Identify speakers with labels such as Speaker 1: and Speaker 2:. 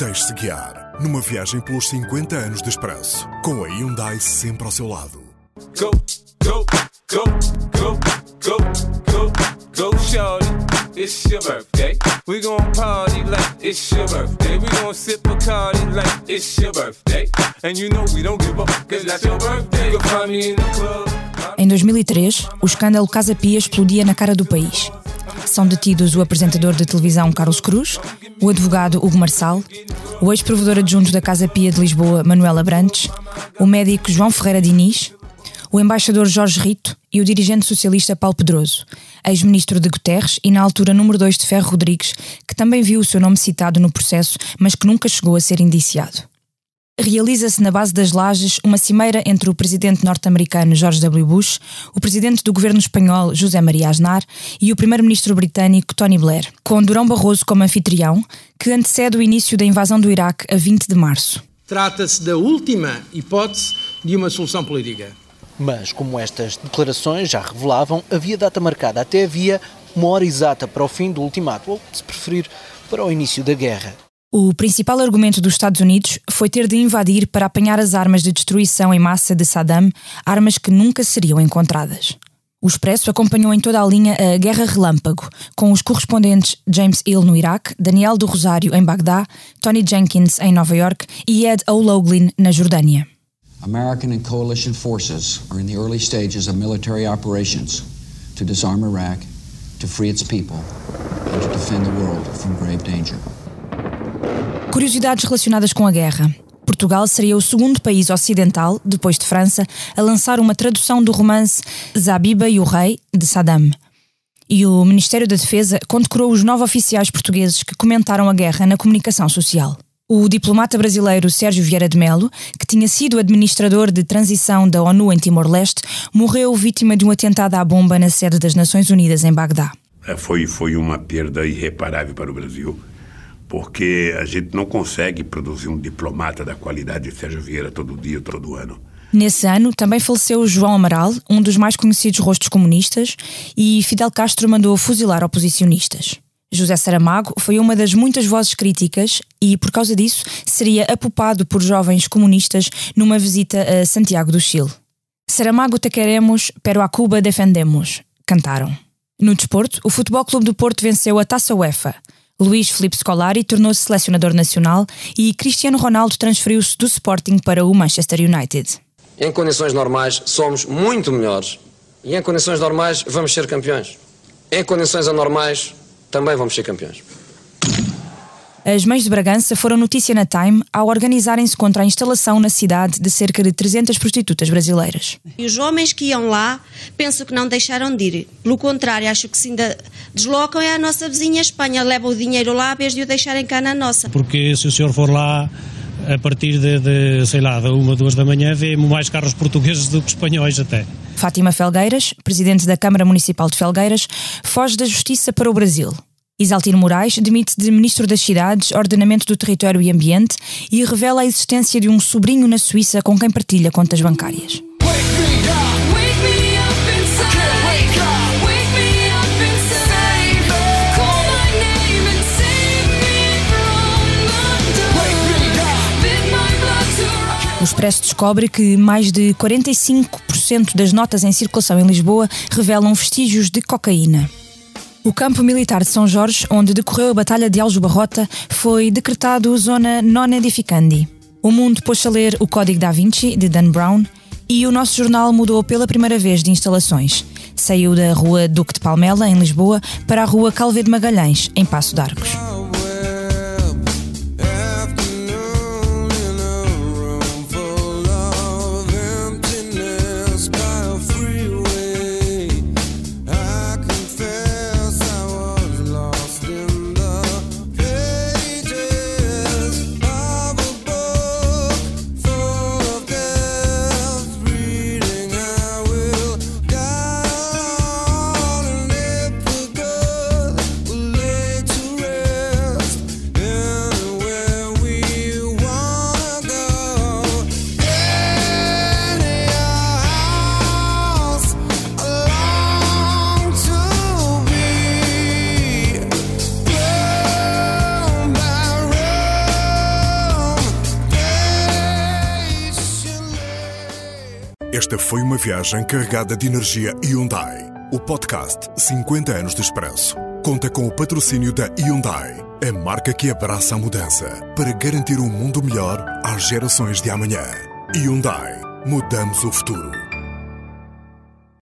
Speaker 1: Deixe-se guiar numa viagem pelos 50 anos de expresso, com a Hyundai sempre ao seu lado.
Speaker 2: Go, go, go, go, go, go, go, shorty. It's your birthday. We gon' party like it's your birthday. We gon' sip a party like it's your birthday. And you know we don't give up, cause that's your birthday. You can find me in the club.
Speaker 3: Em 2003, o escândalo Casa Pia explodia na cara do país. São detidos o apresentador de televisão Carlos Cruz, o advogado Hugo Marçal, o ex-provedor adjunto da Casa Pia de Lisboa Manuela Brantes, o médico João Ferreira Diniz, o embaixador Jorge Rito e o dirigente socialista Paulo Pedroso, ex-ministro de Guterres e na altura número 2 de Ferro Rodrigues, que também viu o seu nome citado no processo, mas que nunca chegou a ser indiciado realiza-se na base das lajes uma cimeira entre o presidente norte-americano George W. Bush, o presidente do governo espanhol José Maria Aznar e o primeiro-ministro britânico Tony Blair, com Durão Barroso como anfitrião, que antecede o início da invasão do Iraque a 20 de março.
Speaker 4: Trata-se da última hipótese de uma solução política.
Speaker 5: Mas, como estas declarações já revelavam, havia data marcada, até havia uma hora exata para o fim do ultimato, ou, se preferir, para o início da guerra.
Speaker 3: O principal argumento dos Estados Unidos foi ter de invadir para apanhar as armas de destruição em massa de Saddam, armas que nunca seriam encontradas. O Expresso acompanhou em toda a linha a Guerra Relâmpago, com os correspondentes James Hill no Iraque, Daniel do Rosário em Bagdá, Tony Jenkins em Nova York e Ed O'Loughlin na Jordânia.
Speaker 6: American and coalition forces are in the early stages of military operations to disarm Iraq, to free its people, and to defend the world from grave danger.
Speaker 3: Curiosidades relacionadas com a guerra. Portugal seria o segundo país ocidental, depois de França, a lançar uma tradução do romance Zabiba e o Rei, de Saddam. E o Ministério da Defesa condecorou os nove oficiais portugueses que comentaram a guerra na comunicação social. O diplomata brasileiro Sérgio Vieira de Melo, que tinha sido administrador de transição da ONU em Timor-Leste, morreu vítima de um atentado à bomba na sede das Nações Unidas em Bagdá.
Speaker 7: É, foi, foi uma perda irreparável para o Brasil porque a gente não consegue produzir um diplomata da qualidade de Sérgio Vieira todo dia, todo ano.
Speaker 3: Nesse ano também faleceu João Amaral, um dos mais conhecidos rostos comunistas, e Fidel Castro mandou fuzilar oposicionistas. José Saramago foi uma das muitas vozes críticas e, por causa disso, seria apupado por jovens comunistas numa visita a Santiago do Chile. Saramago te queremos, pero a Cuba defendemos, cantaram. No desporto, o Futebol Clube do Porto venceu a Taça UEFA. Luís Filipe Scolari tornou-se selecionador nacional e Cristiano Ronaldo transferiu-se do Sporting para o Manchester United.
Speaker 8: Em condições normais somos muito melhores e em condições normais vamos ser campeões. Em condições anormais também vamos ser campeões.
Speaker 3: As mães de Bragança foram notícia na Time ao organizarem-se contra a instalação na cidade de cerca de 300 prostitutas brasileiras.
Speaker 9: E os homens que iam lá, penso que não deixaram de ir. Pelo contrário, acho que se ainda deslocam é a nossa vizinha Espanha, levam o dinheiro lá, a vez de o deixarem cá na nossa.
Speaker 10: Porque se o senhor for lá a partir de, de sei lá, da uma, duas da manhã, vê mais carros portugueses do que espanhóis até.
Speaker 3: Fátima Felgueiras, presidente da Câmara Municipal de Felgueiras, foge da justiça para o Brasil. Isaltino Moraes demite de Ministro das Cidades, Ordenamento do Território e Ambiente e revela a existência de um sobrinho na Suíça com quem partilha contas bancárias. O Expresso descobre que mais de 45% das notas em circulação em Lisboa revelam vestígios de cocaína. O campo militar de São Jorge, onde decorreu a Batalha de Aljubarrota, foi decretado zona non edificandi. O mundo pôs a ler o Código da Vinci, de Dan Brown, e o nosso jornal mudou pela primeira vez de instalações. Saiu da Rua Duque de Palmela, em Lisboa, para a Rua Calvé de Magalhães, em Passo de
Speaker 1: Esta foi uma viagem carregada de energia Hyundai. O podcast 50 anos de expresso conta com o patrocínio da Hyundai, a marca que abraça a mudança para garantir um mundo melhor às gerações de amanhã. Hyundai. Mudamos o futuro.